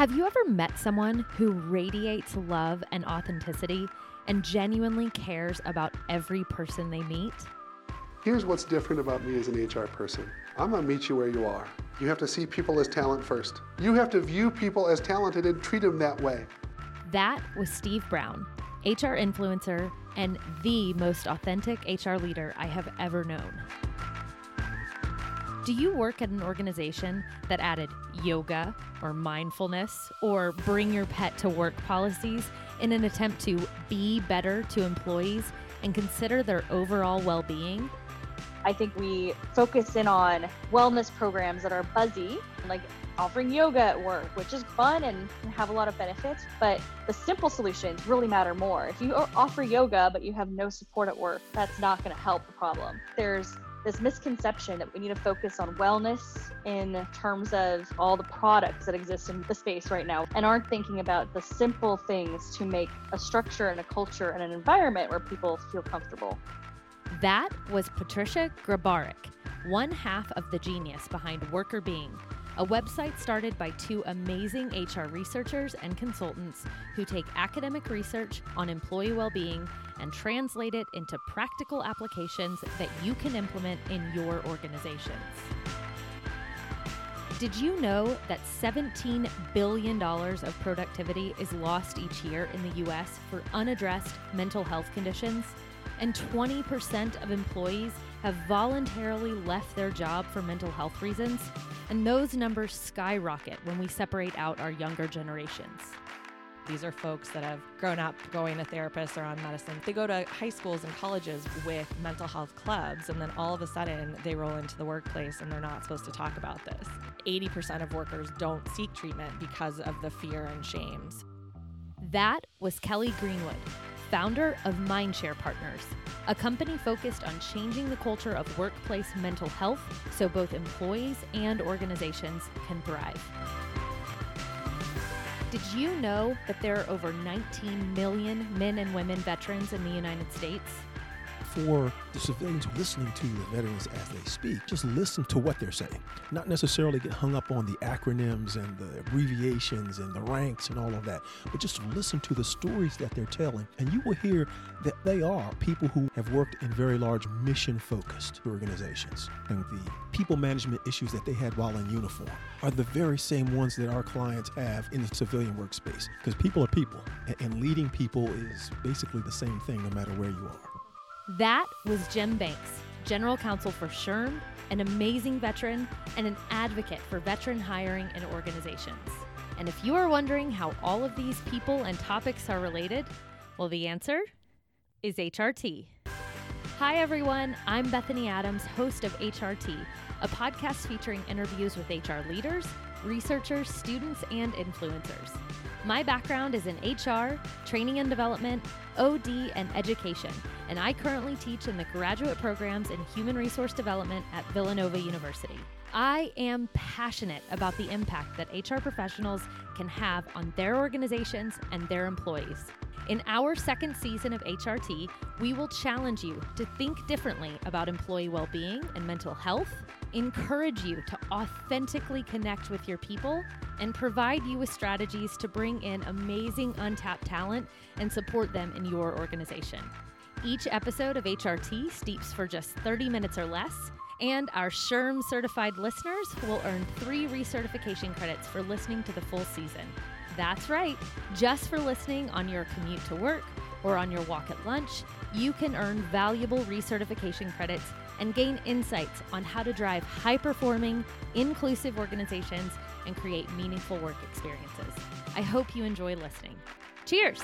Have you ever met someone who radiates love and authenticity and genuinely cares about every person they meet? Here's what's different about me as an HR person. I'm gonna meet you where you are. You have to see people as talent first. You have to view people as talented and treat them that way. That was Steve Browne, HR influencer and the most authentic HR leader I have ever known. Do you work at an organization that added yoga or mindfulness or bring your pet to work policies in an attempt to be better to employees and consider their overall well being? I think we focus in on wellness programs that are buzzy, like offering yoga at work, which is fun and have a lot of benefits, but the simple solutions really matter more. If you offer yoga but you have no support at work, that's not going to help the problem. There's this misconception that we need to focus on wellness in terms of all the products that exist in the space right now and aren't thinking about the simple things to make a structure and a culture and an environment where people feel comfortable. That was Patricia Grabarek, one half of the genius behind Workr Beeing, a website started by two amazing HR researchers and consultants who take academic research on employee well being and translate it into practical applications that you can implement in your organizations. Did you know that $17 billion of productivity is lost each year in the US for unaddressed mental health conditions? And 20% of employees have voluntarily left their job for mental health reasons? And those numbers skyrocket when we separate out our younger generations. These are folks that have grown up going to therapists or on medicine. They go to high schools and colleges with mental health clubs, and then all of a sudden they roll into the workplace and they're not supposed to talk about this. 80% of workers don't seek treatment because of the fear and shames. That was Kelly Greenwood, founder of Mindshare Partners, a company focused on changing the culture of workplace mental health so both employees and organizations can thrive. Did you know that there are over 19 million men and women veterans in the United States? For the civilians listening to the veterans as they speak, just listen to what they're saying. Not necessarily get hung up on the acronyms and the abbreviations and the ranks and all of that, but just listen to the stories that they're telling. And you will hear that they are people who have worked in very large mission focused organizations. And the people management issues that they had while in uniform are the very same ones that our clients have in the civilian workspace. Because people are people, and leading people is basically the same thing no matter where you are. That was Jim Banks, General Counsel for SHRM, an amazing veteran and an advocate for veteran hiring and organizations. And if you are wondering how all of these people and topics are related, well, the answer is HRT. Hi, everyone. I'm Bethany Adams, host of HRT, a podcast featuring interviews with HR leaders, researchers, students, and influencers. My background is in HR, training and development, OD, and education, and I currently teach in the graduate programs in human resource development at Villanova University. I am passionate about the impact that HR professionals can have on their organizations and their employees. In our second season of HRT, we will challenge you to think differently about employee well being and mental health, encourage you to authentically connect with your people, and provide you with strategies to bring in amazing untapped talent and support them in your organization. Each episode of HRT steeps for just 30 minutes or less. And our SHRM certified listeners will earn three recertification credits for listening to the full season. That's right, just for listening on your commute to work or on your walk at lunch, you can earn valuable recertification credits and gain insights on how to drive high performing, inclusive organizations and create meaningful work experiences. I hope you enjoy listening. Cheers!